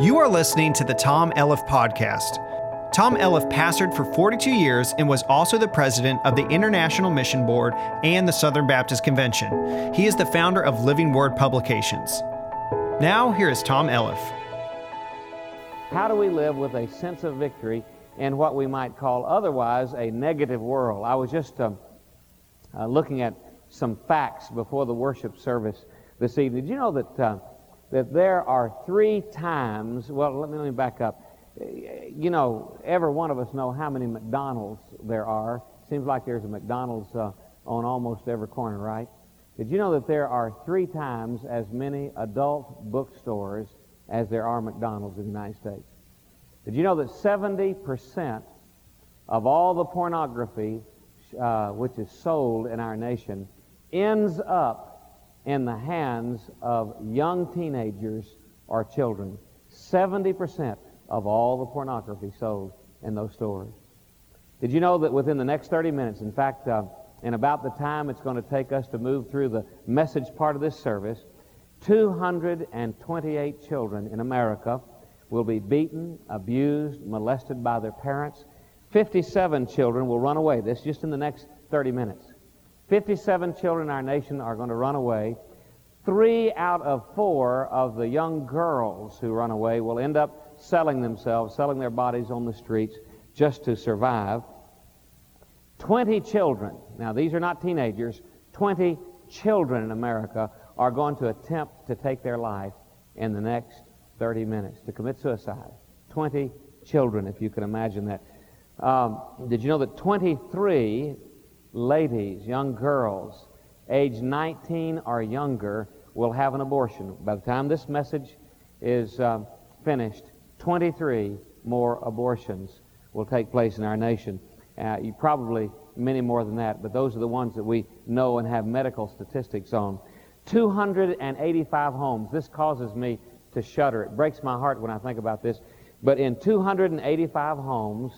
You are listening to the Tom Elliff Podcast. Tom Elliff pastored for 42 years and was also the president of the International Mission Board and the Southern Baptist Convention. He is the founder of Living Word Publications. Now, here is Tom Elliff. How do we live with a sense of victory in what we might call otherwise a negative world? I was just uh, uh, looking at some facts before the worship service this evening. Did you know that? Uh, that there are three times, well, let me, let me back up. You know, every one of us know how many McDonald's there are. Seems like there's a McDonald's uh, on almost every corner, right? Did you know that there are three times as many adult bookstores as there are McDonald's in the United States? Did you know that 70% of all the pornography uh, which is sold in our nation ends up in the hands of young teenagers or children. 70% of all the pornography sold in those stores. Did you know that within the next 30 minutes, in fact, uh, in about the time it's going to take us to move through the message part of this service, 228 children in America will be beaten, abused, molested by their parents. 57 children will run away. This just in the next 30 minutes. 57 children in our nation are going to run away. Three out of four of the young girls who run away will end up selling themselves, selling their bodies on the streets just to survive. 20 children, now these are not teenagers, 20 children in America are going to attempt to take their life in the next 30 minutes, to commit suicide. 20 children, if you can imagine that. Um, did you know that 23 ladies, young girls, age 19 or younger, will have an abortion. By the time this message is uh, finished, 23 more abortions will take place in our nation. Uh, you probably many more than that, but those are the ones that we know and have medical statistics on. 285 homes. This causes me to shudder. It breaks my heart when I think about this. But in 285 homes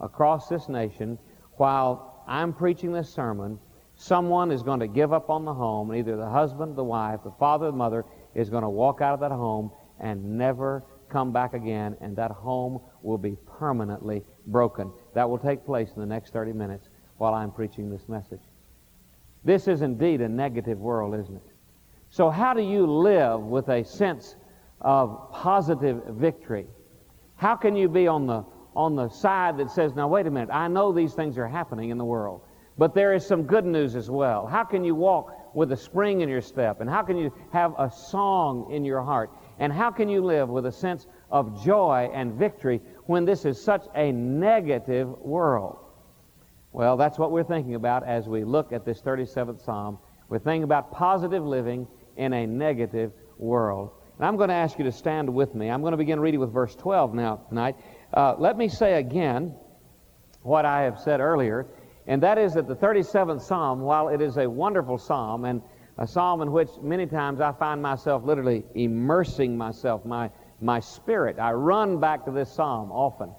across this nation, while I'm preaching this sermon, someone is going to give up on the home, and either the husband, the wife, the father, the mother is going to walk out of that home and never come back again, and that home will be permanently broken. That will take place in the next 30 minutes while I'm preaching this message. This is indeed a negative world, isn't it? So, how do you live with a sense of positive victory? How can you be on the on the side that says, now wait a minute, I know these things are happening in the world, but there is some good news as well. How can you walk with a spring in your step? And how can you have a song in your heart? And how can you live with a sense of joy and victory when this is such a negative world? Well, that's what we're thinking about as we look at this 37th Psalm. We're thinking about positive living in a negative world. And I'm going to ask you to stand with me. I'm going to begin reading with verse 12 now tonight. Uh, let me say again what I have said earlier, and that is that the 37th Psalm, while it is a wonderful psalm and a psalm in which many times I find myself literally immersing myself, my, my spirit, I run back to this psalm often.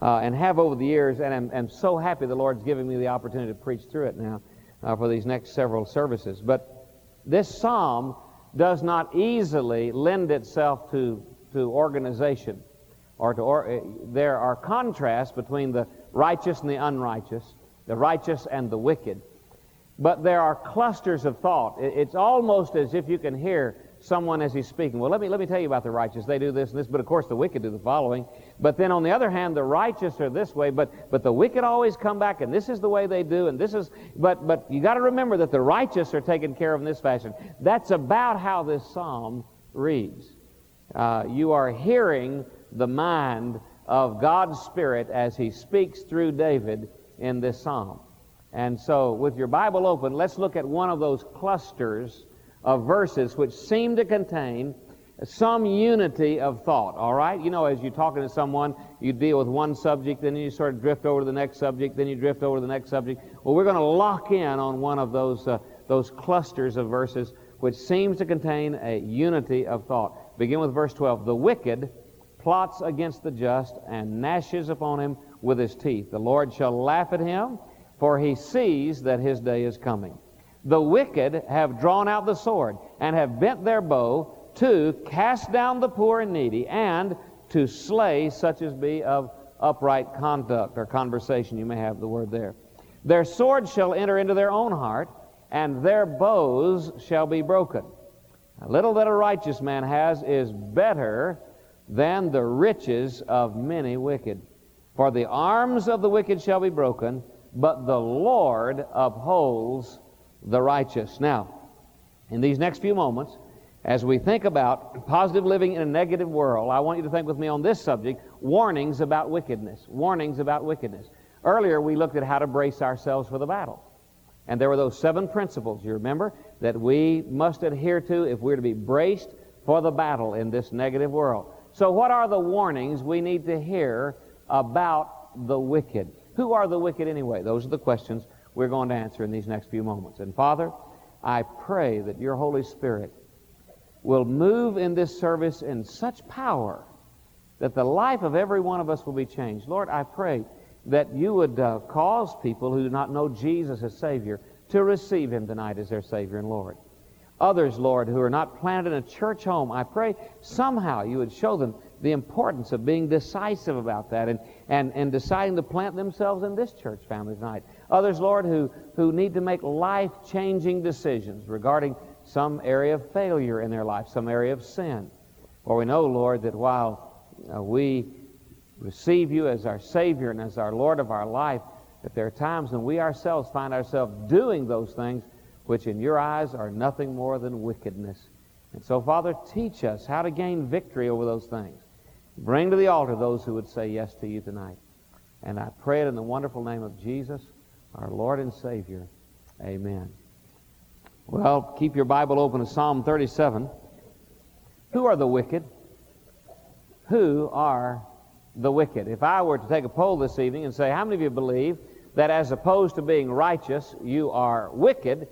Uh, and have over the years, and I'm, I'm, so happy the Lord's giving me the opportunity to preach through it now uh, for these next several services. But this psalm does not easily lend itself to, to organization or to or, eh, there are contrasts between the righteous and the unrighteous, the righteous and the wicked. But there are clusters of thought. It's almost as if you can hear someone as he's speaking. Well, let me, let me tell you about the righteous. They do this and this, but of course the wicked do the following. But then on the other hand, the righteous are this way, but, but the wicked always come back, and this is the way they do, and this is, but, but you got to remember that the righteous are taken care of in this fashion. That's about how this psalm reads. Uh, you are hearing the mind of God's Spirit as He speaks through David in this psalm. And so, with your Bible open, let's look at one of those clusters of verses which seem to contain some unity of thought, all right? You know, as you're talking to someone, you deal with one subject, then you sort of drift over to the next subject, then you drift over to the next subject. Well, we're going to lock in on one of those, uh, those clusters of verses which seems to contain a unity of thought. Begin with verse 12. The wicked plots against the just and gnashes upon him with his teeth. The Lord shall laugh at him, for he sees that his day is coming. The wicked have drawn out the sword and have bent their bow to cast down the poor and needy, and to slay such as be of upright conduct or conversation. You may have the word there. Their swords shall enter into their own heart, and their bows shall be broken. A little that a righteous man has is better than the riches of many wicked. For the arms of the wicked shall be broken, but the Lord upholds the righteous. Now, in these next few moments, as we think about positive living in a negative world, I want you to think with me on this subject warnings about wickedness. Warnings about wickedness. Earlier, we looked at how to brace ourselves for the battle. And there were those seven principles, you remember, that we must adhere to if we're to be braced for the battle in this negative world. So, what are the warnings we need to hear about the wicked? Who are the wicked anyway? Those are the questions we're going to answer in these next few moments. And Father, I pray that your Holy Spirit will move in this service in such power that the life of every one of us will be changed. Lord, I pray that you would uh, cause people who do not know Jesus as Savior to receive him tonight as their Savior and Lord. Others, Lord, who are not planted in a church home, I pray somehow you would show them the importance of being decisive about that and, and, and deciding to plant themselves in this church family tonight. Others, Lord, who, who need to make life changing decisions regarding some area of failure in their life, some area of sin. For we know, Lord, that while uh, we receive you as our Savior and as our Lord of our life, that there are times when we ourselves find ourselves doing those things which in your eyes are nothing more than wickedness. And so, Father, teach us how to gain victory over those things. Bring to the altar those who would say yes to you tonight. And I pray it in the wonderful name of Jesus, our Lord and Savior. Amen. Well, keep your Bible open to Psalm 37. Who are the wicked? Who are the wicked? If I were to take a poll this evening and say, how many of you believe that as opposed to being righteous, you are wicked?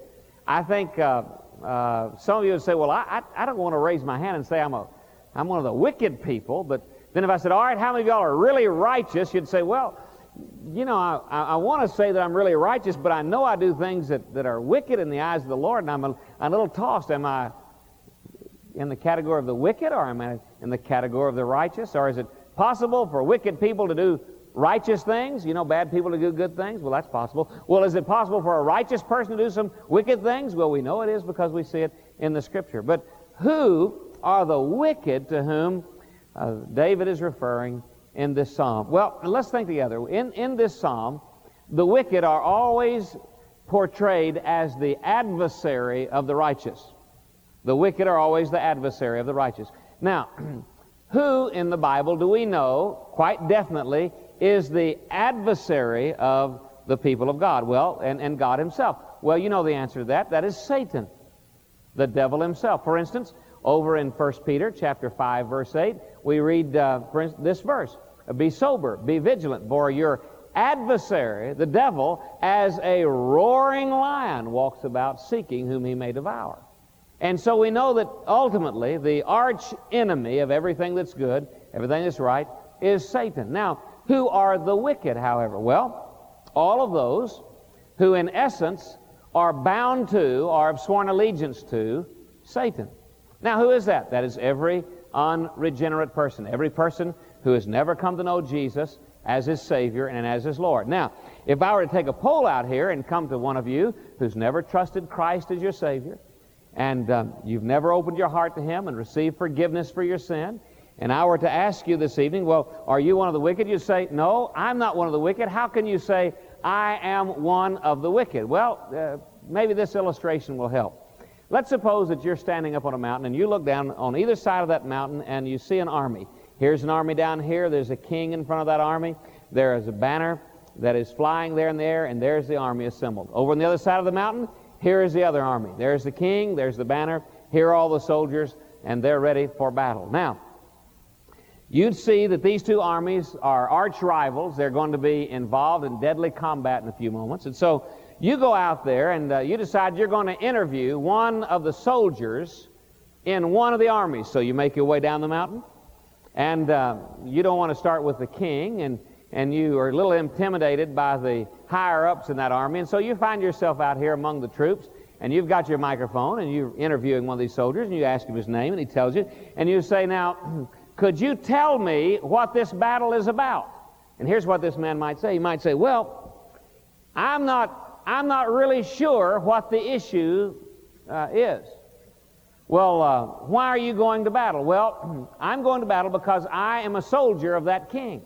I think uh, uh, some of you would say, well, I, I, I don't want to raise my hand and say I'm, a, I'm one of the wicked people. But then if I said, all right, how many of y'all are really righteous? You'd say, well, you know, I, I want to say that I'm really righteous, but I know I do things that, that are wicked in the eyes of the Lord, and I'm a, a little tossed. Am I in the category of the wicked, or am I in the category of the righteous? Or is it possible for wicked people to do righteous things? You know, bad people to do good things? Well, that's possible. Well, is it possible for a righteous person to do some wicked things? Well, we know it is because we see it in the Scripture. But who are the wicked to whom uh, David is referring in this psalm? Well, let's think together. In, in this psalm, the wicked are always portrayed as the adversary of the righteous. The wicked are always the adversary of the righteous. Now, who in the Bible do we know quite definitely is the adversary of the people of God? Well, and, and God Himself. Well, you know the answer to that. That is Satan, the devil himself. For instance, over in 1 Peter chapter 5, verse 8, we read uh, this verse Be sober, be vigilant, for your adversary, the devil, as a roaring lion, walks about seeking whom he may devour. And so we know that ultimately the arch enemy of everything that's good, everything that's right, is Satan. Now, who are the wicked, however? Well, all of those who, in essence, are bound to or have sworn allegiance to Satan. Now, who is that? That is every unregenerate person, every person who has never come to know Jesus as his Savior and as his Lord. Now, if I were to take a poll out here and come to one of you who's never trusted Christ as your Savior, and um, you've never opened your heart to Him and received forgiveness for your sin, and I were to ask you this evening, well, are you one of the wicked? You'd say, no, I'm not one of the wicked. How can you say, I am one of the wicked? Well, uh, maybe this illustration will help. Let's suppose that you're standing up on a mountain and you look down on either side of that mountain and you see an army. Here's an army down here. There's a king in front of that army. There is a banner that is flying there in the air, and there's the army assembled. Over on the other side of the mountain, here is the other army. There's the king, there's the banner, here are all the soldiers, and they're ready for battle. Now, you'd see that these two armies are arch rivals. They're going to be involved in deadly combat in a few moments. And so you go out there and uh, you decide you're going to interview one of the soldiers in one of the armies. So you make your way down the mountain, and uh, you don't want to start with the king, and, and you are a little intimidated by the higher ups in that army. And so you find yourself out here among the troops, and you've got your microphone and you're interviewing one of these soldiers and you ask him his name and he tells you, and you say, Now, could you tell me what this battle is about? And here's what this man might say. He might say, Well, I'm not, I'm not really sure what the issue uh, is. Well, uh, why are you going to battle? Well, I'm going to battle because I am a soldier of that king.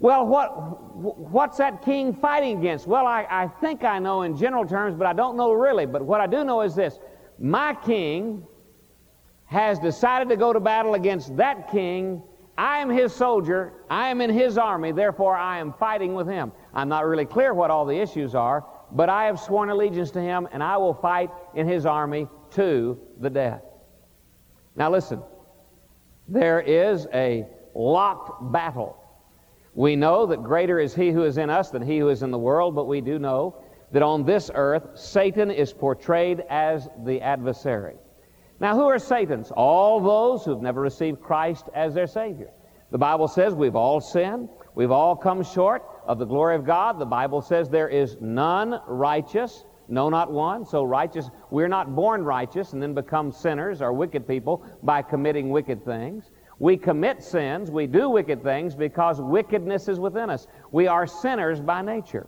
Well, what, what's that king fighting against? Well, I, I think I know in general terms, but I don't know really. But what I do know is this my king has decided to go to battle against that king. I am his soldier. I am in his army. Therefore, I am fighting with him. I'm not really clear what all the issues are, but I have sworn allegiance to him, and I will fight in his army to the death. Now, listen. There is a locked battle we know that greater is he who is in us than he who is in the world, but we do know that on this earth, Satan is portrayed as the adversary. Now, who are Satan's? All those who've never received Christ as their Savior. The Bible says we've all sinned. We've all come short of the glory of God. The Bible says there is none righteous, no, not one. So righteous, we're not born righteous and then become sinners or wicked people by committing wicked things. We commit sins, we do wicked things because wickedness is within us. We are sinners by nature.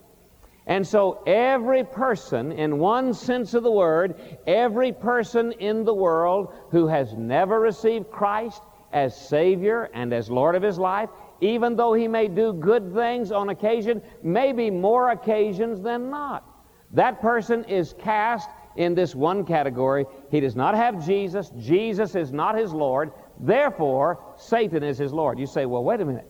And so, every person, in one sense of the word, every person in the world who has never received Christ as Savior and as Lord of his life, even though he may do good things on occasion, maybe more occasions than not, that person is cast in this one category. He does not have Jesus. Jesus is not his Lord. Therefore, Satan is his Lord. You say, well, wait a minute.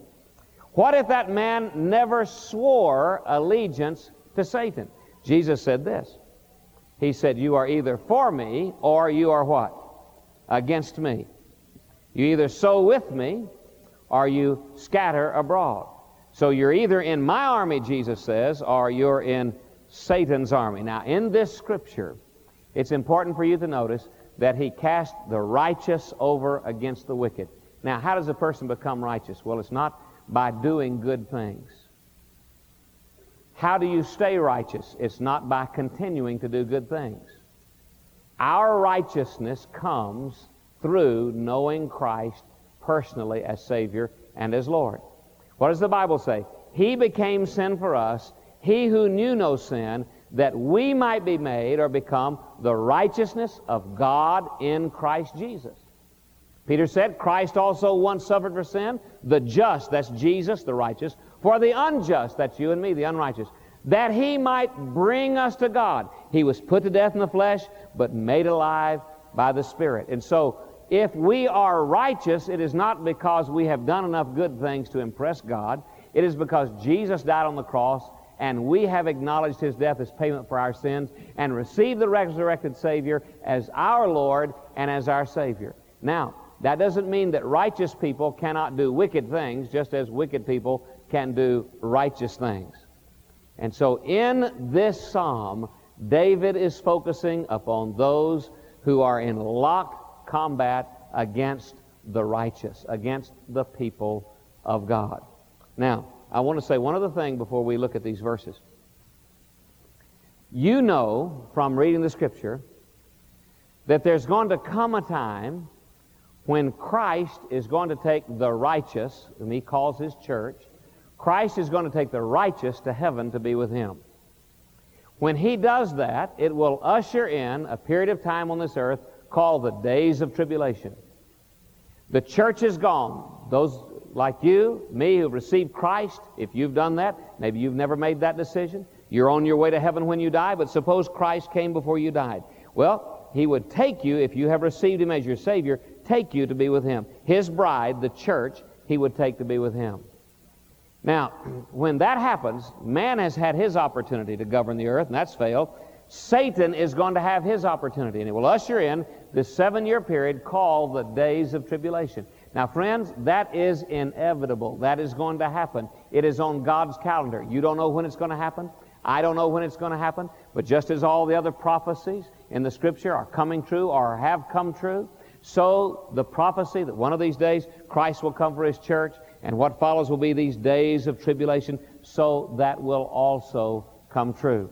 What if that man never swore allegiance to Satan? Jesus said this. He said, You are either for me or you are what? Against me. You either sow with me or you scatter abroad. So you're either in my army, Jesus says, or you're in Satan's army. Now, in this scripture, it's important for you to notice that he cast the righteous over against the wicked. Now, how does a person become righteous? Well, it's not by doing good things. How do you stay righteous? It's not by continuing to do good things. Our righteousness comes through knowing Christ personally as Savior and as Lord. What does the Bible say? He became sin for us, he who knew no sin, that we might be made or become the righteousness of God in Christ Jesus. Peter said, Christ also once suffered for sin, the just, that's Jesus, the righteous, for the unjust, that's you and me, the unrighteous, that he might bring us to God. He was put to death in the flesh, but made alive by the Spirit. And so, if we are righteous, it is not because we have done enough good things to impress God. It is because Jesus died on the cross and we have acknowledged his death as payment for our sins and received the resurrected Savior as our Lord and as our Savior. Now, that doesn't mean that righteous people cannot do wicked things, just as wicked people can do righteous things. And so, in this psalm, David is focusing upon those who are in lock combat against the righteous, against the people of God. Now, I want to say one other thing before we look at these verses. You know from reading the Scripture that there's going to come a time when Christ is going to take the righteous, whom he calls his church, Christ is going to take the righteous to heaven to be with him. When he does that, it will usher in a period of time on this earth called the days of tribulation. The church is gone. Those like you, me, who've received Christ, if you've done that, maybe you've never made that decision. You're on your way to heaven when you die, but suppose Christ came before you died. Well, he would take you, if you have received him as your Savior, take you to be with him. His bride, the church, he would take to be with him. Now, when that happens, man has had his opportunity to govern the earth, and that's failed. Satan is going to have his opportunity, and it will usher in this seven year period called the days of tribulation. Now, friends, that is inevitable. That is going to happen. It is on God's calendar. You don't know when it's going to happen. I don't know when it's going to happen. But just as all the other prophecies in the Scripture are coming true or have come true, so the prophecy that one of these days Christ will come for His church and what follows will be these days of tribulation, so that will also come true.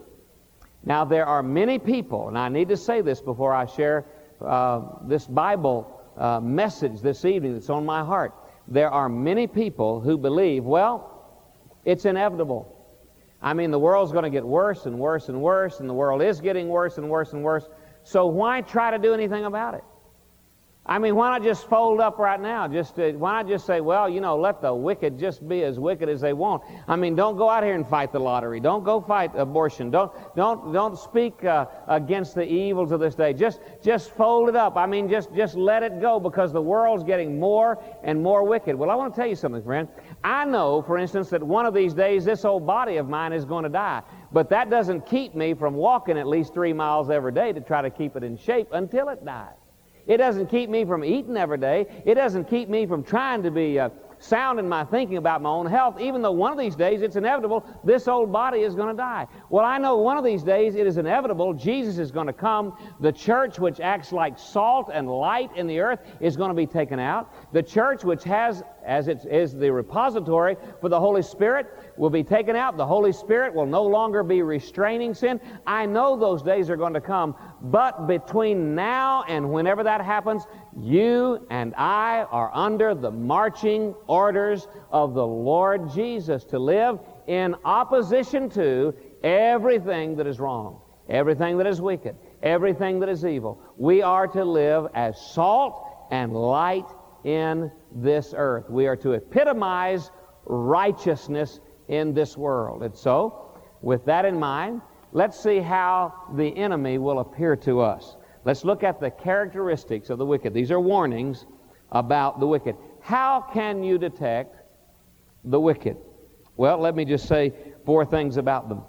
Now, there are many people, and I need to say this before I share uh, this Bible uh, message this evening that's on my heart. There are many people who believe, well, it's inevitable. I mean, the world's going to get worse and worse and worse, and the world is getting worse and worse and worse. So why try to do anything about it? I mean, why not just fold up right now? Just to, why not just say, well, you know, let the wicked just be as wicked as they want? I mean, don't go out here and fight the lottery. Don't go fight abortion. Don't don't don't speak uh, against the evils of this day. Just just fold it up. I mean, just just let it go because the world's getting more and more wicked. Well, I want to tell you something, friend. I know, for instance, that one of these days this old body of mine is going to die. But that doesn't keep me from walking at least three miles every day to try to keep it in shape until it dies. It doesn't keep me from eating every day. It doesn't keep me from trying to be uh, sound in my thinking about my own health, even though one of these days it's inevitable this old body is going to die. Well, I know one of these days it is inevitable Jesus is going to come. The church, which acts like salt and light in the earth, is going to be taken out. The church, which has as it is the repository for the Holy Spirit, will be taken out. The Holy Spirit will no longer be restraining sin. I know those days are going to come, but between now and whenever that happens, you and I are under the marching orders of the Lord Jesus to live in opposition to everything that is wrong, everything that is wicked, everything that is evil. We are to live as salt and light in this earth. We are to epitomize righteousness in this world. And so, with that in mind, let's see how the enemy will appear to us. Let's look at the characteristics of the wicked. These are warnings about the wicked. How can you detect the wicked? Well, let me just say four things about them.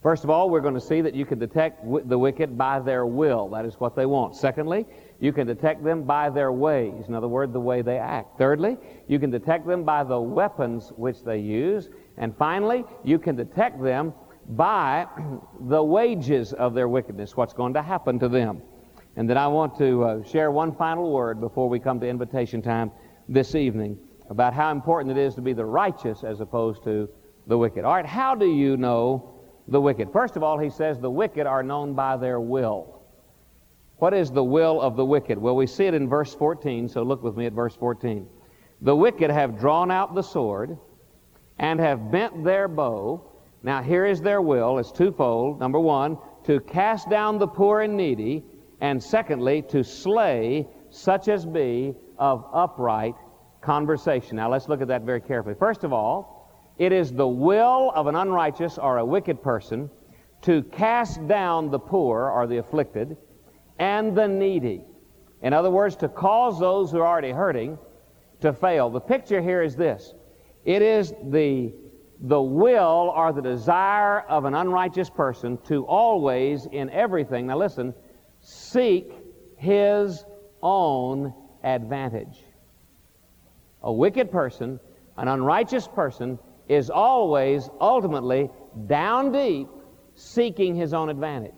First of all, we're going to see that you can detect the wicked by their will. That is what they want. Secondly, you can detect them by their ways. In other words, the way they act. Thirdly, you can detect them by the weapons which they use. And finally, you can detect them by the wages of their wickedness, what's going to happen to them. And then I want to uh, share one final word before we come to invitation time this evening about how important it is to be the righteous as opposed to the wicked. All right, how do you know the wicked? First of all, he says the wicked are known by their will. What is the will of the wicked? Well, we see it in verse 14, so look with me at verse 14. The wicked have drawn out the sword and have bent their bow. Now, here is their will. It's twofold. Number one, to cast down the poor and needy, and secondly, to slay such as be of upright conversation. Now, let's look at that very carefully. First of all, it is the will of an unrighteous or a wicked person to cast down the poor or the afflicted and the needy. In other words, to cause those who are already hurting to fail. The picture here is this it is the, the will or the desire of an unrighteous person to always, in everything, now listen, seek his own advantage. A wicked person, an unrighteous person, is always ultimately down deep seeking his own advantage.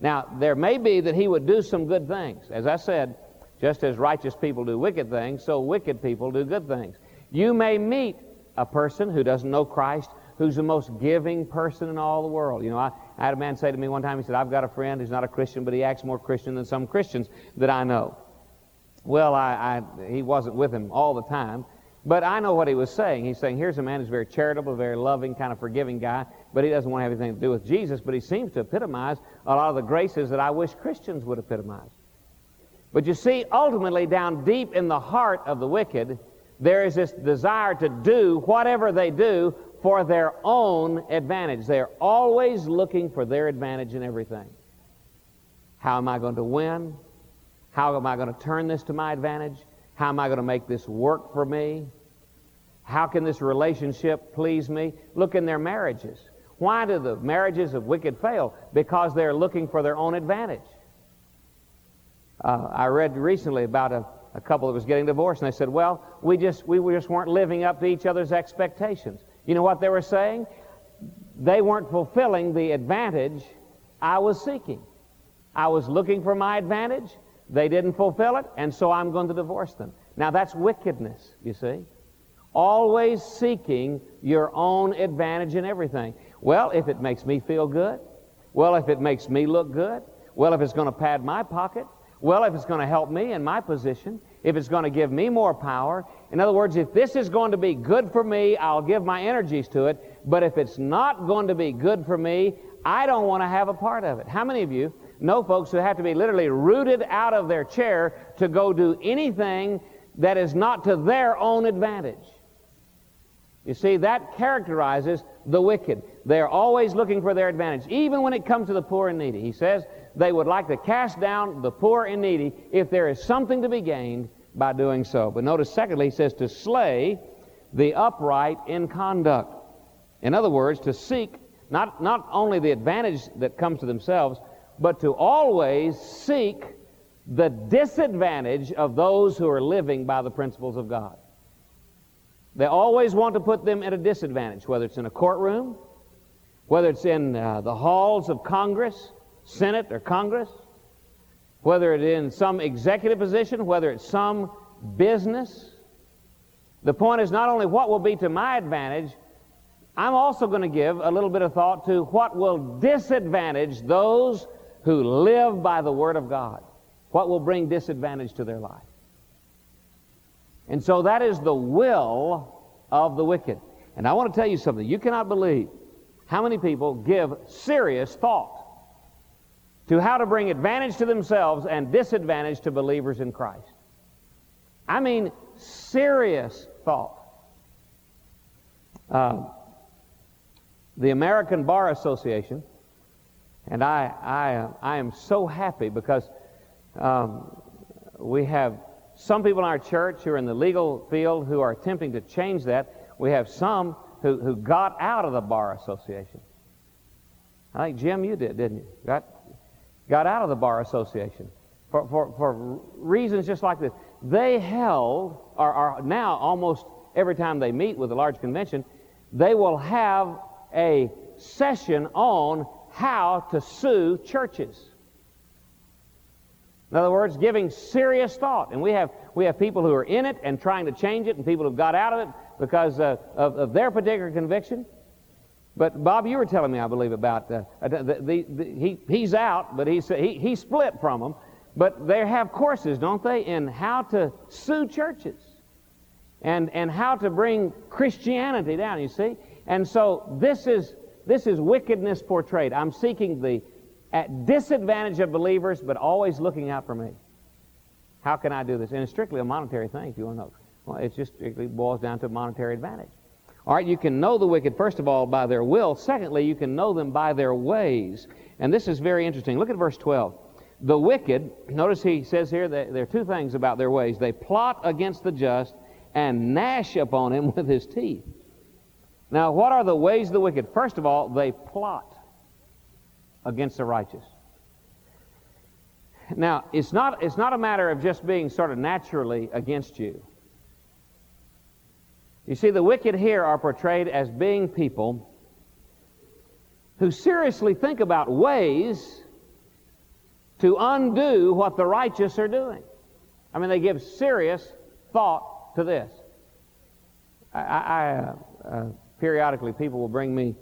Now, there may be that he would do some good things. As I said, just as righteous people do wicked things, so wicked people do good things. You may meet a person who doesn't know Christ, who's the most giving person in all the world. You know, I, I had a man say to me one time, he said, I've got a friend who's not a Christian, but he acts more Christian than some Christians that I know. Well, I, I, he wasn't with him all the time, but I know what he was saying. He's saying, here's a man who's very charitable, very loving, kind of forgiving guy, but he doesn't want to have anything to do with Jesus, but he seems to epitomize a lot of the graces that I wish Christians would epitomize. But you see, ultimately, down deep in the heart of the wicked, there is this desire to do whatever they do for their own advantage. They're always looking for their advantage in everything. How am I going to win? How am I going to turn this to my advantage? How am I going to make this work for me? How can this relationship please me? Look in their marriages. Why do the marriages of wicked fail? Because they're looking for their own advantage. Uh, I read recently about a, a couple that was getting divorced, and they said, "Well, we just we just weren't living up to each other's expectations." You know what they were saying? They weren't fulfilling the advantage I was seeking. I was looking for my advantage. They didn't fulfill it, and so I'm going to divorce them. Now that's wickedness, you see. Always seeking your own advantage in everything. Well, if it makes me feel good, Well, if it makes me look good. Well, if it's going to pad my pocket. Well, if it's going to help me in my position. If it's going to give me more power. In other words, if this is going to be good for me, I'll give my energies to it. But if it's not going to be good for me, I don't want to have a part of it. How many of you know folks who have to be literally rooted out of their chair to go do anything that is not to their own advantage? You see, that characterizes the wicked. They're always looking for their advantage, even when it comes to the poor and needy. He says they would like to cast down the poor and needy if there is something to be gained by doing so. But notice, secondly, he says to slay the upright in conduct. In other words, to seek not, not only the advantage that comes to themselves, but to always seek the disadvantage of those who are living by the principles of God. They always want to put them at a disadvantage, whether it's in a courtroom, whether it's in uh, the halls of Congress, Senate or Congress, whether it's in some executive position, whether it's some business. The point is not only what will be to my advantage, I'm also going to give a little bit of thought to what will disadvantage those who live by the Word of God. What will bring disadvantage to their life. And so that is the will of the wicked. And I want to tell you something. You cannot believe how many people give serious thought to how to bring advantage to themselves and disadvantage to believers in Christ. I mean, serious thought. Uh, the American Bar Association, and I, I, I am so happy because um, we have some people in our church who are in the legal field who are attempting to change that. We have some who, who got out of the Bar Association. I think, Jim, you did, didn't you? Got, got out of the Bar Association for, for, for reasons just like this. They held, or are now almost every time they meet with a large convention, they will have a session on how to sue churches. In other words, giving serious thought. And we have, we have people who are in it and trying to change it, and people who've got out of it because uh, of, of, their particular conviction. But Bob, you were telling me, I believe, about uh, the, the, the, he, he's out, but he's, he, he split from them. But they have courses, don't they, in how to sue churches and, and how to bring Christianity down, you see? And so this is, this is wickedness portrayed. I'm seeking the at disadvantage of believers, but always looking out for me. How can I do this? And it's strictly a monetary thing, if you want to know. Well, it just it boils down to monetary advantage. All right, you can know the wicked, first of all, by their will. Secondly, you can know them by their ways. And this is very interesting. Look at verse 12. The wicked, notice he says here that there are two things about their ways. They plot against the just and gnash upon him with his teeth. Now, what are the ways of the wicked? First of all, they plot against the righteous. Now, it's not, it's not a matter of just being sort of naturally against you. You see, the wicked here are portrayed as being people who seriously think about ways to undo what the righteous are doing. I mean, they give serious thought to this. I, I uh, uh, periodically, people will bring me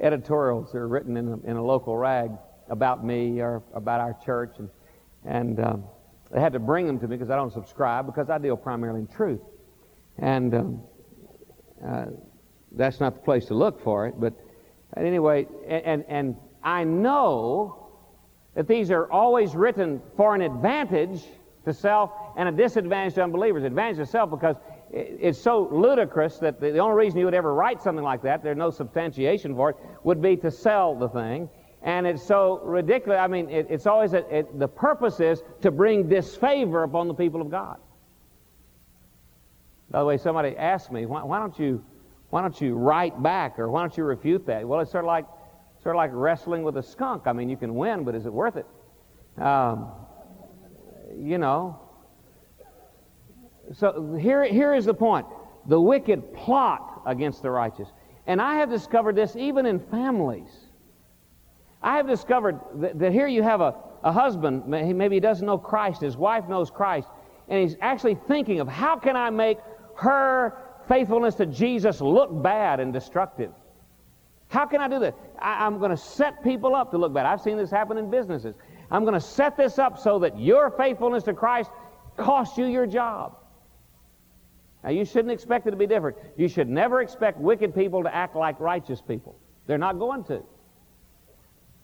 editorials that are written in a, in a local rag about me or about our church, and, and um, they had to bring them to me because I don't subscribe because I deal primarily in truth. And um, uh, that's not the place to look for it, but anyway, and, and I know that these are always written for an advantage to self and a disadvantage to unbelievers. Advantage to self because it's so ludicrous that the only reason you would ever write something like that, there's no substantiation for it, would be to sell the thing. And it's so ridiculous. I mean, it, it's always, a, it, the purpose is to bring disfavor upon the people of God. By the way, somebody asked me, why, why, don't you, why don't you write back or why don't you refute that? Well, it's sort of like, sort of like wrestling with a skunk. I mean, you can win, but is it worth it? Um, you know, so here, here is the point. The wicked plot against the righteous. And I have discovered this even in families. I have discovered that, that here you have a, a husband, maybe he doesn't know Christ, his wife knows Christ, and he's actually thinking of how can I make her faithfulness to Jesus look bad and destructive. How can I do that? I, am going to set people up to look bad. I've seen this happen in businesses. I'm going to set this up so that your faithfulness to Christ costs you your job. Now, you shouldn't expect it to be different. You should never expect wicked people to act like righteous people. They're not going to.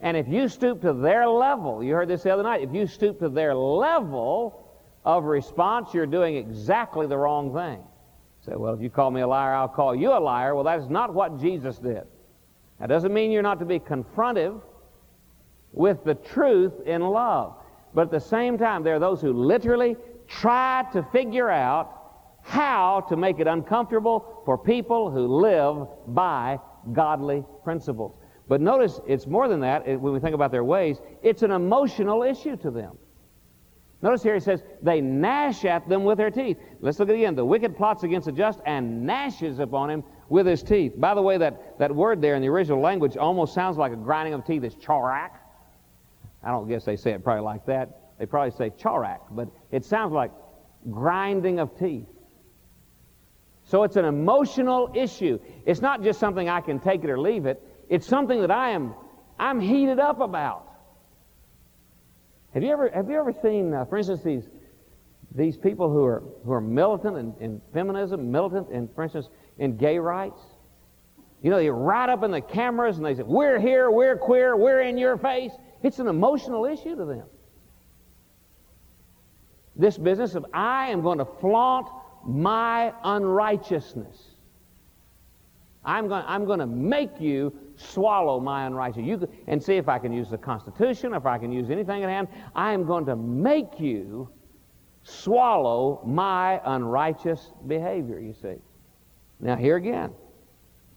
And if you stoop to their level, you heard this the other night, if you stoop to their level of response, you're doing exactly the wrong thing. Say, well, if you call me a liar, I'll call you a liar. Well, that's not what Jesus did. That doesn't mean you're not to be confrontive with the truth in love. But at the same time, there are those who literally try to figure out how to make it uncomfortable for people who live by godly principles. But notice, it's more than that when we think about their ways. It's an emotional issue to them. Notice here he says, they gnash at them with their teeth. Let's look at again. The wicked plots against the just and gnashes upon him with his teeth. By the way, that, that word there in the original language almost sounds like a grinding of teeth. It's charak. I don't guess they say it probably like that. They probably say charak, but it sounds like grinding of teeth. So it's an emotional issue. It's not just something I can take it or leave it. It's something that I am I'm heated up about. Have you ever have you ever seen, uh, for instance, these these people who are who are militant in, in feminism, militant in, for instance, in gay rights? You know, they right up in the cameras and they say, "We're here, we're queer, we're in your face." It's an emotional issue to them. This business of I am going to flaunt my unrighteousness. I'm going, I'm going to make you swallow my unrighteousness. You, and see if I can use the Constitution, if I can use anything at hand. I am going to make you swallow my unrighteous behavior, you see. Now, here again,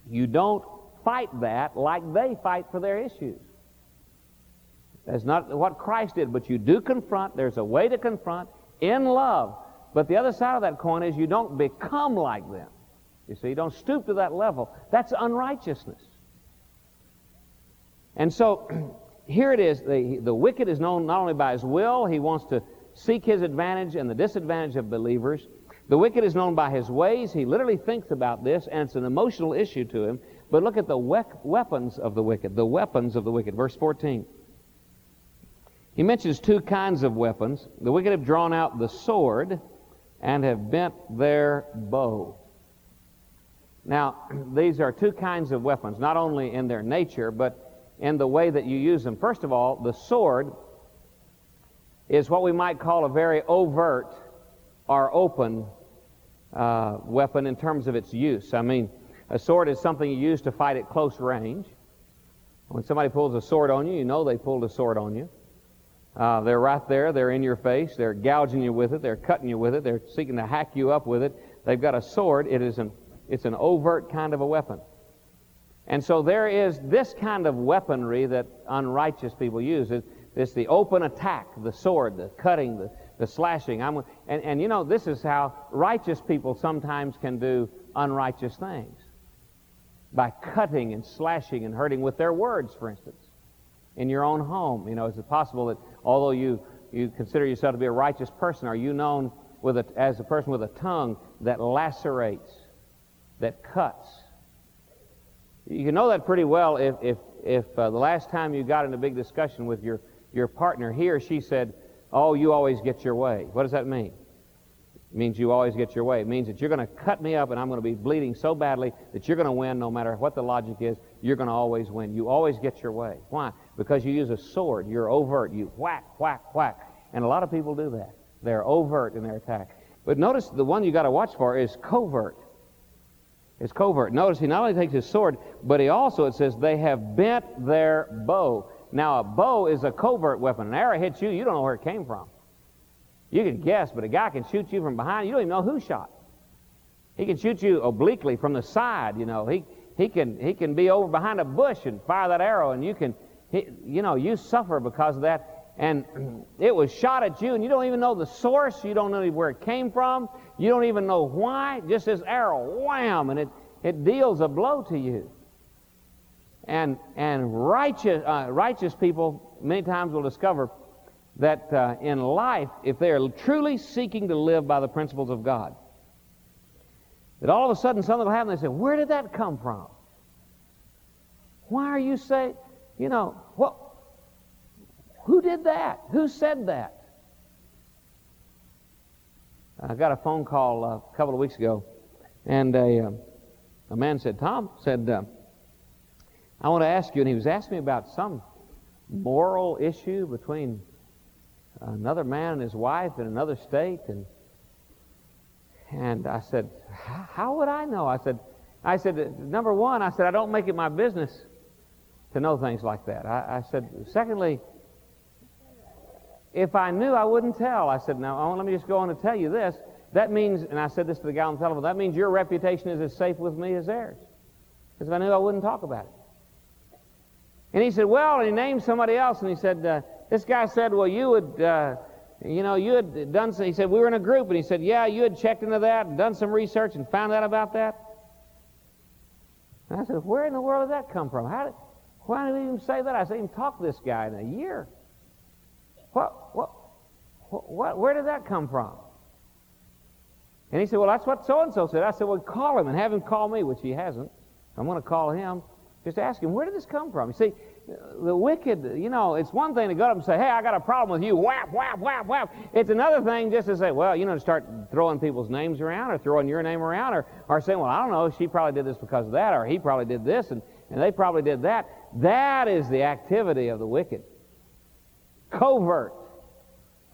you don't fight that like they fight for their issues. That's not what Christ did, but you do confront. There's a way to confront in love. But the other side of that coin is you don't become like them. You see, you don't stoop to that level. That's unrighteousness. And so here it is. The, the wicked is known not only by his will, he wants to seek his advantage and the disadvantage of believers. The wicked is known by his ways. He literally thinks about this, and it's an emotional issue to him. But look at the we- weapons of the wicked. The weapons of the wicked. Verse 14. He mentions two kinds of weapons. The wicked have drawn out the sword and have bent their bow. Now, these are two kinds of weapons, not only in their nature, but in the way that you use them. First of all, the sword is what we might call a very overt or open uh, weapon in terms of its use. I mean, a sword is something you use to fight at close range. When somebody pulls a sword on you, you know they pulled a sword on you. Uh, they're right there. They're in your face. They're gouging you with it. They're cutting you with it. They're seeking to hack you up with it. They've got a sword. It is an it's an overt kind of a weapon. And so there is this kind of weaponry that unrighteous people use. It's the open attack, the sword, the cutting, the, the slashing. I'm, and, and you know, this is how righteous people sometimes can do unrighteous things by cutting and slashing and hurting with their words, for instance, in your own home. You know, is it possible that although you, you consider yourself to be a righteous person, are you known with a, as a person with a tongue that lacerates that cuts. You know that pretty well if, if, if uh, the last time you got in a big discussion with your, your partner, he or she said, Oh, you always get your way. What does that mean? It means you always get your way. It means that you're going to cut me up and I'm going to be bleeding so badly that you're going to win no matter what the logic is. You're going to always win. You always get your way. Why? Because you use a sword. You're overt. You whack, whack, whack. And a lot of people do that. They're overt in their attack. But notice the one you got to watch for is covert. It's covert. Notice he not only takes his sword, but he also, it says, they have bent their bow. Now, a bow is a covert weapon. An arrow hits you, you don't know where it came from. You can guess, but a guy can shoot you from behind. You don't even know who shot. He can shoot you obliquely from the side, you know. He, he, can, he can be over behind a bush and fire that arrow, and you can, he, you know, you suffer because of that. And it was shot at you, and you don't even know the source. You don't know where it came from. You don't even know why. Just this arrow, wham, and it, it deals a blow to you. And, and righteous, uh, righteous people many times will discover that uh, in life, if they are truly seeking to live by the principles of God, that all of a sudden something will happen. They say, Where did that come from? Why are you saying, you know, what? Who did that? Who said that? I got a phone call a couple of weeks ago, and a, uh, a man said, Tom said, uh, I want to ask you, and he was asking me about some moral issue between another man and his wife in another state, and and I said, how would I know? I said, I said, number one, I said, I don't make it my business to know things like that. I, I said, secondly, if I knew, I wouldn't tell. I said, now, let me just go on and tell you this. That means, and I said this to the guy on the telephone, that means your reputation is as safe with me as theirs. Because if I knew, I wouldn't talk about it. And he said, well, and he named somebody else, and he said, uh, this guy said, well, you would, uh, you know, you had done, he said, we were in a group, and he said, yeah, you had checked into that and done some research and found out about that. And I said, where in the world did that come from? How did, why did he even say that? I said, even talk to this guy in a year. What, what, what, where did that come from? And he said, Well, that's what so and so said. I said, Well, call him and have him call me, which he hasn't. I'm going to call him. Just ask him, Where did this come from? You see, the wicked, you know, it's one thing to go up and say, Hey, I got a problem with you. Whap, whap, whap, whap. It's another thing just to say, Well, you know, to start throwing people's names around or throwing your name around or, or saying, Well, I don't know, she probably did this because of that or he probably did this and, and they probably did that. That is the activity of the wicked covert.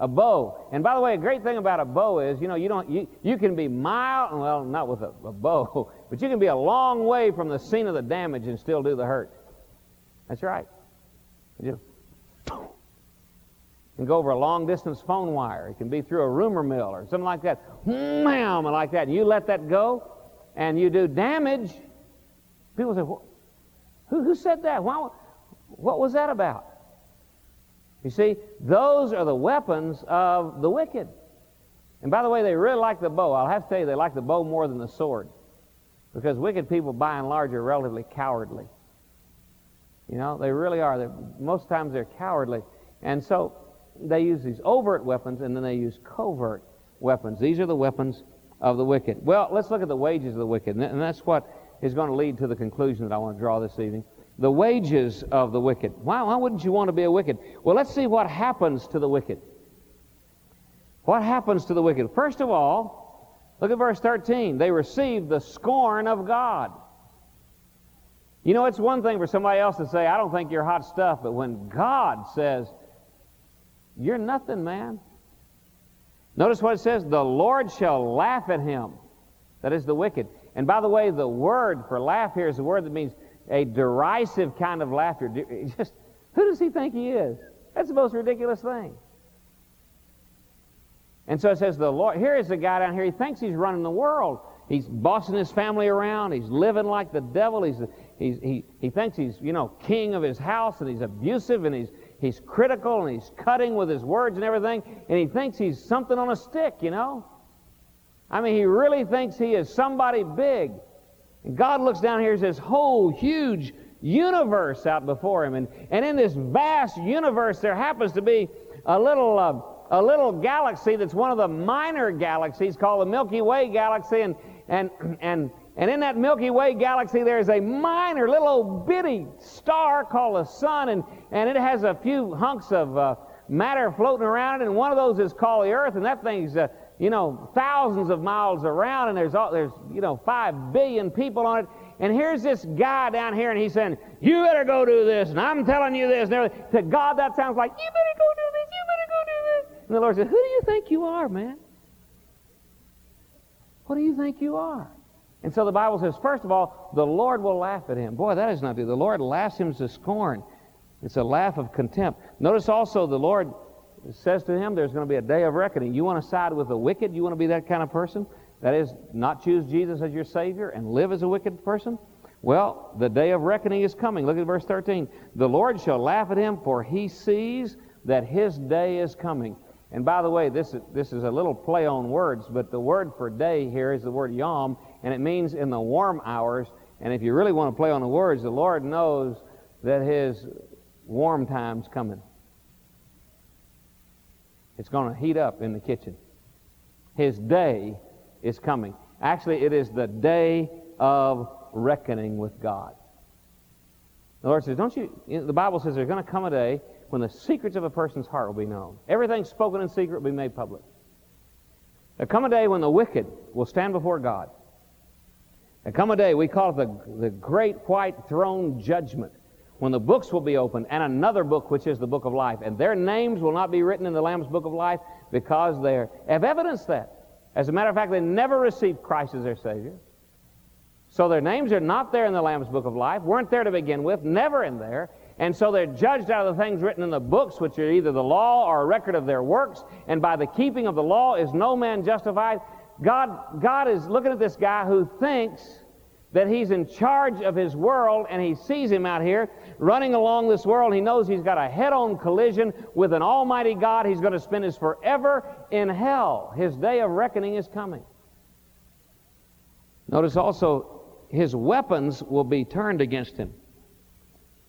A bow. And by the way, a great thing about a bow is, you know, you don't you, you can be mild, well, not with a, a bow, but you can be a long way from the scene of the damage and still do the hurt. That's right. You and go over a long distance phone wire. It can be through a rumor mill or something like that. Wham, like that. And you let that go and you do damage. People say, who, who said that? Why, what was that about? You see, those are the weapons of the wicked. And by the way, they really like the bow. I'll have to tell you, they like the bow more than the sword. Because wicked people, by and large, are relatively cowardly. You know, they really are. They're, most times they're cowardly. And so they use these overt weapons and then they use covert weapons. These are the weapons of the wicked. Well, let's look at the wages of the wicked. And that's what is going to lead to the conclusion that I want to draw this evening the wages of the wicked. Why, why wouldn't you want to be a wicked? Well, let's see what happens to the wicked. What happens to the wicked? First of all, look at verse 13. They receive the scorn of God. You know, it's one thing for somebody else to say, I don't think you're hot stuff, but when God says, You're nothing, man. Notice what it says the Lord shall laugh at him. That is the wicked. And by the way, the word for laugh here is a word that means a derisive kind of laughter. Just, who does he think he is? That's the most ridiculous thing. And so it says, the Lord, here is a guy down here, he thinks he's running the world. He's bossing his family around. He's living like the devil. He's, he's, he, he thinks he's, you know, king of his house, and he's abusive, and he's, he's critical, and he's cutting with his words and everything, and he thinks he's something on a stick, you know? I mean, he really thinks he is somebody big. God looks down here this whole huge universe out before him. And, and in this vast universe, there happens to be a little, uh, a little galaxy that's one of the minor galaxies called the Milky Way galaxy. And, and, and, and in that Milky Way galaxy, there's a minor, little old bitty star called the sun. And, and it has a few hunks of uh, matter floating around it. And one of those is called the Earth. And that thing's uh, you know, thousands of miles around, and there's, all, there's, you know, five billion people on it. And here's this guy down here, and he's saying, You better go do this, and I'm telling you this. And. To God, that sounds like, You better go do this, you better go do this. And the Lord said, Who do you think you are, man? What do you think you are? And so the Bible says, first of all, the Lord will laugh at him. Boy, that is not true. The Lord laughs him to scorn. It's a laugh of contempt. Notice also the Lord says to him, There's going to be a day of reckoning. You want to side with the wicked? You want to be that kind of person? That is, not choose Jesus as your Savior and live as a wicked person? Well, the day of reckoning is coming. Look at verse 13. The Lord shall laugh at him, for he sees that his day is coming. And by the way, this is, this is a little play on words, but the word for day here is the word yom, and it means in the warm hours. And if you really want to play on the words, the Lord knows that his warm time's coming. It's going to heat up in the kitchen. His day is coming. Actually, it is the day of reckoning with God. The Lord says, Don't you, the Bible says there's going to come a day when the secrets of a person's heart will be known. Everything spoken in secret will be made public. There'll come a day when the wicked will stand before God. There'll come a day, we call it the, the great white throne judgment, when the books will be opened, and another book, which is the book of life. And their names will not be written in the Lamb's book of life because they have evidenced that. As a matter of fact, they never received Christ as their Savior. So their names are not there in the Lamb's Book of Life, weren't there to begin with, never in there. And so they're judged out of the things written in the books, which are either the law or a record of their works. And by the keeping of the law is no man justified. God, God is looking at this guy who thinks that he's in charge of his world, and he sees him out here running along this world. He knows he's got a head on collision with an almighty God. He's going to spend his forever in hell. His day of reckoning is coming. Notice also his weapons will be turned against him.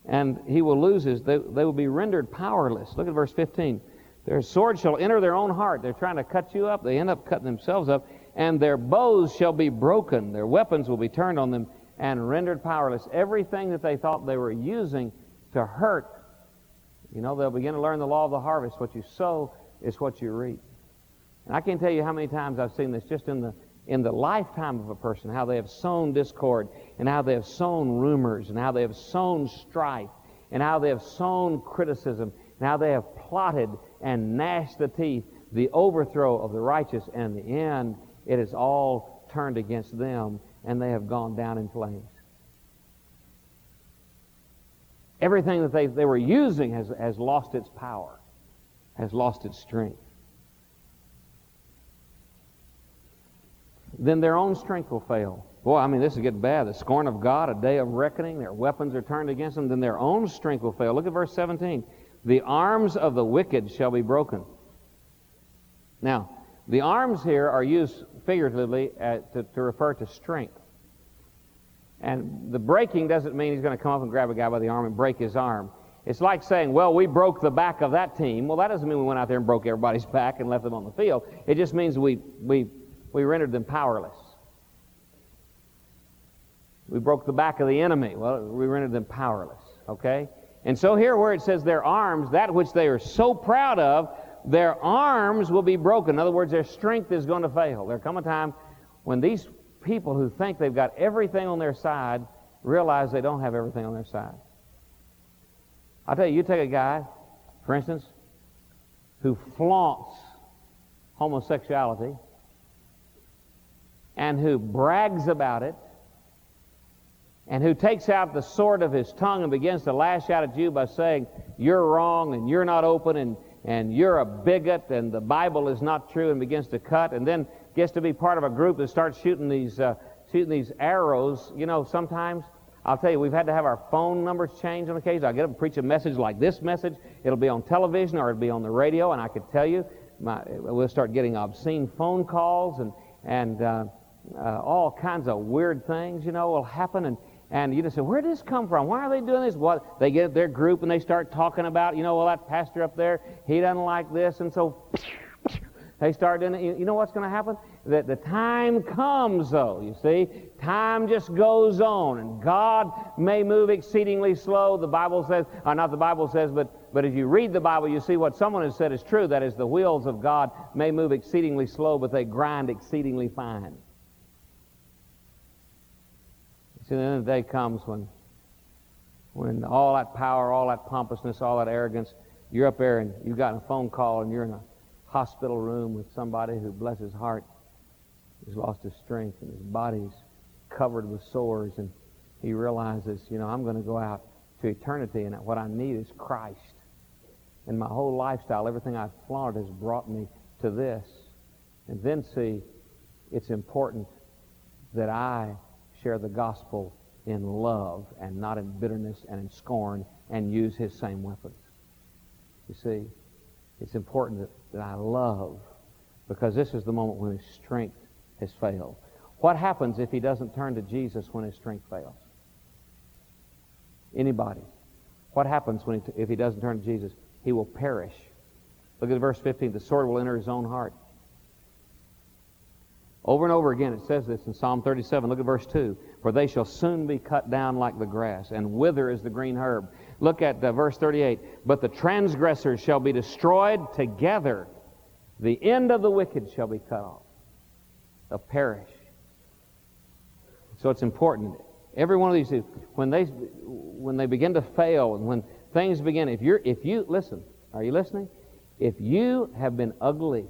And he will lose his, they, they will be rendered powerless. Look at verse 15. Their sword shall enter their own heart. They're trying to cut you up. They end up cutting themselves up. And their bows shall be broken. Their weapons will be turned on them and rendered powerless. Everything that they thought they were using to hurt, you know, they'll begin to learn the law of the harvest. What you sow is what you reap. And I can't tell you how many times I've seen this just in the in the lifetime of a person, how they have sown discord, and how they have sown rumors, and how they have sown strife, and how they have sown criticism, and how they have plotted and gnashed the teeth, the overthrow of the righteous, and the end, it is all turned against them, and they have gone down in flames. Everything that they, they were using has, has lost its power, has lost its strength. then their own strength will fail. Boy, I mean, this is getting bad. The scorn of God, a day of reckoning, their weapons are turned against them, then their own strength will fail. Look at verse 17. The arms of the wicked shall be broken. Now, the arms here are used figuratively uh, to, to refer to strength. And the breaking doesn't mean he's going to come up and grab a guy by the arm and break his arm. It's like saying, well, we broke the back of that team. Well, that doesn't mean we went out there and broke everybody's back and left them on the field. It just means we, we we rendered them powerless. We broke the back of the enemy. Well, we rendered them powerless. Okay? And so here where it says their arms, that which they are so proud of, their arms will be broken. In other words, their strength is going to fail. There'll come a time when these people who think they've got everything on their side realize they don't have everything on their side. I'll tell you, you take a guy, for instance, who flaunts homosexuality and who brags about it and who takes out the sword of his tongue and begins to lash out at you by saying, You're wrong and you're not open and, and you're a bigot and the Bible is not true and begins to cut and then gets to be part of a group that starts shooting these, uh, shooting these arrows. You know, sometimes I'll tell you, we've had to have our phone numbers changed on occasion. I get up and preach a message like this message. It'll be on television or it'll be on the radio, and I could tell you, my, we'll start getting obscene phone calls and and uh, uh, all kinds of weird things, you know, will happen. And, and you just say, where did this come from? Why are they doing this? What they get their group and they start talking about, you know, well, that pastor up there, he doesn't like this. And so they start doing it. You know what's going to happen? That the time comes, though, you see. Time just goes on. And God may move exceedingly slow. The Bible says, or uh, not the Bible says, but, but if you read the Bible, you see what someone has said is true. That is, the wheels of God may move exceedingly slow, but they grind exceedingly fine. See, the end of the day comes when, when all that power, all that pompousness, all that arrogance, you're up there and you've gotten a phone call and you're in a hospital room with somebody who, bless his heart, has lost his strength and his body's covered with sores and he realizes, you know, I'm going to go out to eternity and what I need is Christ. And my whole lifestyle, everything I've flaunted has brought me to this. And then see, it's important that I share the gospel in love and not in bitterness and in scorn and use his same weapons. You see, it's important that, that I love because this is the moment when his strength has failed. What happens if he doesn't turn to Jesus when his strength fails? Anybody. What happens when he, if he doesn't turn to Jesus? He will perish. Look at verse 15. The sword will enter his own heart. Over and over again it says this in Psalm 37. Look at verse 2. For they shall soon be cut down like the grass, and wither as the green herb. Look at uh, verse 38. But the transgressors shall be destroyed together. The end of the wicked shall be cut off. They'll perish. So it's important. Every one of these, when they, when they begin to fail, and when things begin, if you're, if you, listen, are you listening? If you have been ugly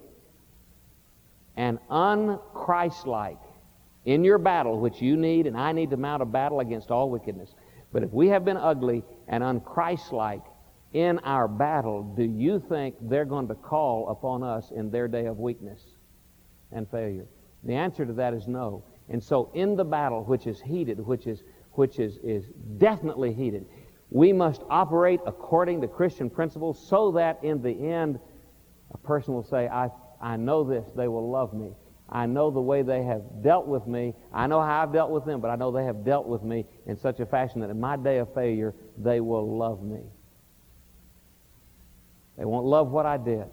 and unchristlike in your battle, which you need and I need to mount a battle against all wickedness, but if we have been ugly and unchristlike in our battle, do you think they're going to call upon us in their day of weakness and failure? The answer to that is no. And so in the battle, which is heated, which is, which is, is definitely heated, we must operate according to Christian principles so that in the end, a person will say, I, I know this, they will love me. I know the way they have dealt with me. I know how I've dealt with them, but I know they have dealt with me in such a fashion that in my day of failure, they will love me. They won't love what I did,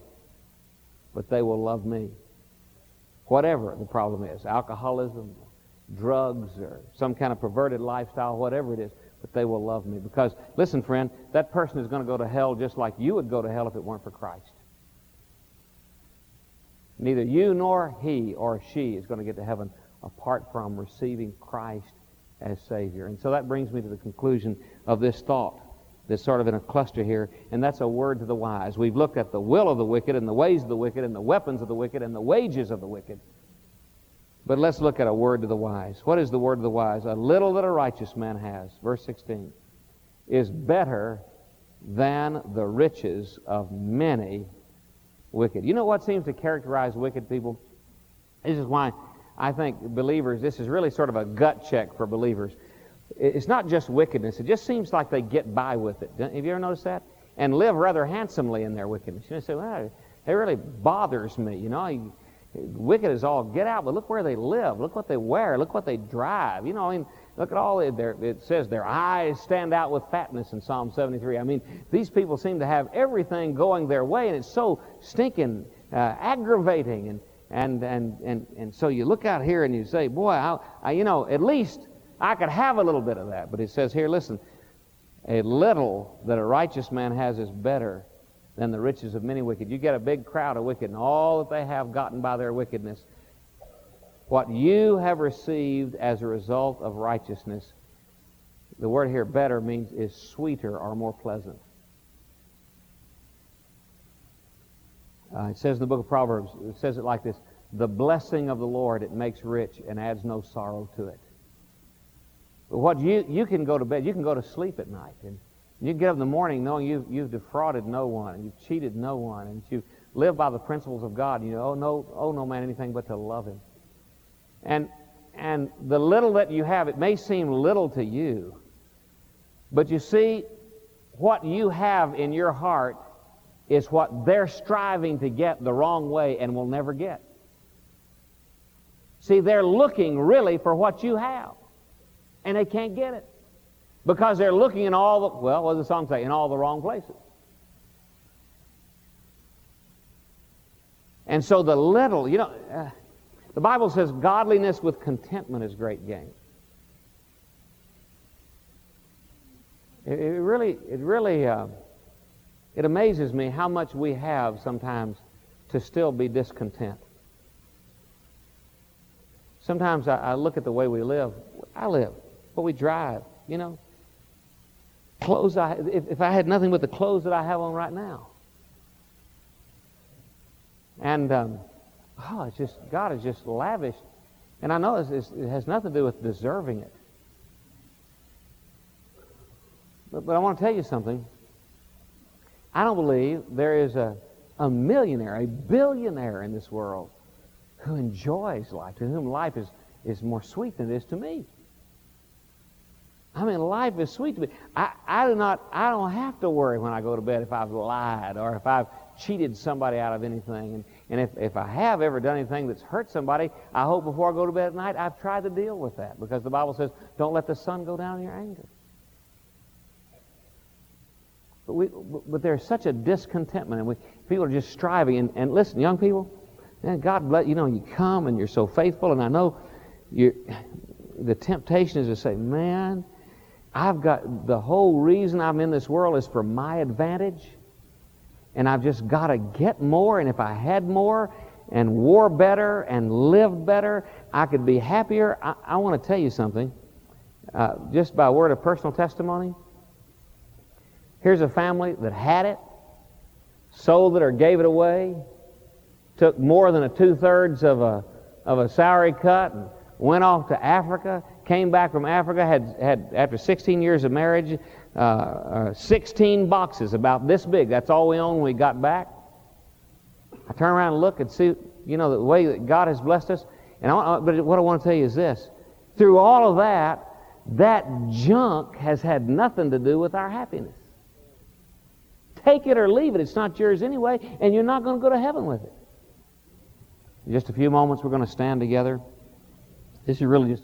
but they will love me. Whatever the problem is alcoholism, drugs, or some kind of perverted lifestyle, whatever it is, but they will love me. Because, listen, friend, that person is going to go to hell just like you would go to hell if it weren't for Christ. Neither you nor he or she is going to get to heaven apart from receiving Christ as Savior. And so that brings me to the conclusion of this thought that's sort of in a cluster here, and that's a word to the wise. We've looked at the will of the wicked and the ways of the wicked and the weapons of the wicked and the wages of the wicked. But let's look at a word to the wise. What is the word of the wise? A little that a righteous man has, verse 16, is better than the riches of many wicked. You know what seems to characterize wicked people? This is why I think believers, this is really sort of a gut check for believers. It's not just wickedness. It just seems like they get by with it. Have you ever noticed that? And live rather handsomely in their wickedness. You know, say, well, it really bothers me. You know, wicked is all get out, but look where they live. Look what they wear. Look what they drive. You know, I mean, look at all their, it says their eyes stand out with fatness in Psalm 73. I mean, these people seem to have everything going their way, and it's so stinking uh, aggravating. And, and, and, and, and so you look out here and you say, boy, I, I, you know, at least I could have a little bit of that. But it says here, listen, a little that a righteous man has is better than the riches of many wicked. You get a big crowd of wicked, and all that they have gotten by their wickedness. What you have received as a result of righteousness, the word here better means is sweeter or more pleasant. Uh, it says in the book of Proverbs, it says it like this The blessing of the Lord, it makes rich and adds no sorrow to it. But what you, you can go to bed, you can go to sleep at night, and you get up in the morning knowing you've, you've defrauded no one, and you've cheated no one, and you live by the principles of God. And you know, oh no, oh no man anything but to love Him. And and the little that you have, it may seem little to you, but you see, what you have in your heart is what they're striving to get the wrong way and will never get. See, they're looking really for what you have, and they can't get it. Because they're looking in all the, well, what does the song say? In all the wrong places. And so the little, you know, uh, the Bible says godliness with contentment is great gain. It, it really, it really, uh, it amazes me how much we have sometimes to still be discontent. Sometimes I, I look at the way we live. I live, what we drive, you know clothes I, if, if I had nothing but the clothes that I have on right now. And, um, oh, it's just, God is just lavished. And I know it's, it's, it has nothing to do with deserving it. But, but I want to tell you something. I don't believe there is a, a millionaire, a billionaire in this world who enjoys life, to whom life is, is more sweet than it is to me. I mean, life is sweet to me. I, I do not, I don't have to worry when I go to bed if I've lied or if I've cheated somebody out of anything. And, and if, if I have ever done anything that's hurt somebody, I hope before I go to bed at night I've tried to deal with that because the Bible says, don't let the sun go down in your anger. But, we, but there's such a discontentment, and we, people are just striving. And, and listen, young people, God bless you know you come and you're so faithful, and I know you the temptation is to say, man, I've got the whole reason I'm in this world is for my advantage, and I've just got to get more. And if I had more and wore better and lived better, I could be happier. I, I want to tell you something, uh, just by word of personal testimony. Here's a family that had it, sold it or gave it away, took more than a two thirds of a, of a salary cut, and went off to Africa, came back from Africa, had, had after 16 years of marriage, uh, uh, 16 boxes about this big. That's all we owned when we got back. I turn around and look and see, you know, the way that God has blessed us. And I, but what I want to tell you is this: through all of that, that junk has had nothing to do with our happiness. Take it or leave it. It's not yours anyway, and you're not going to go to heaven with it. In just a few moments, we're going to stand together. This is really just.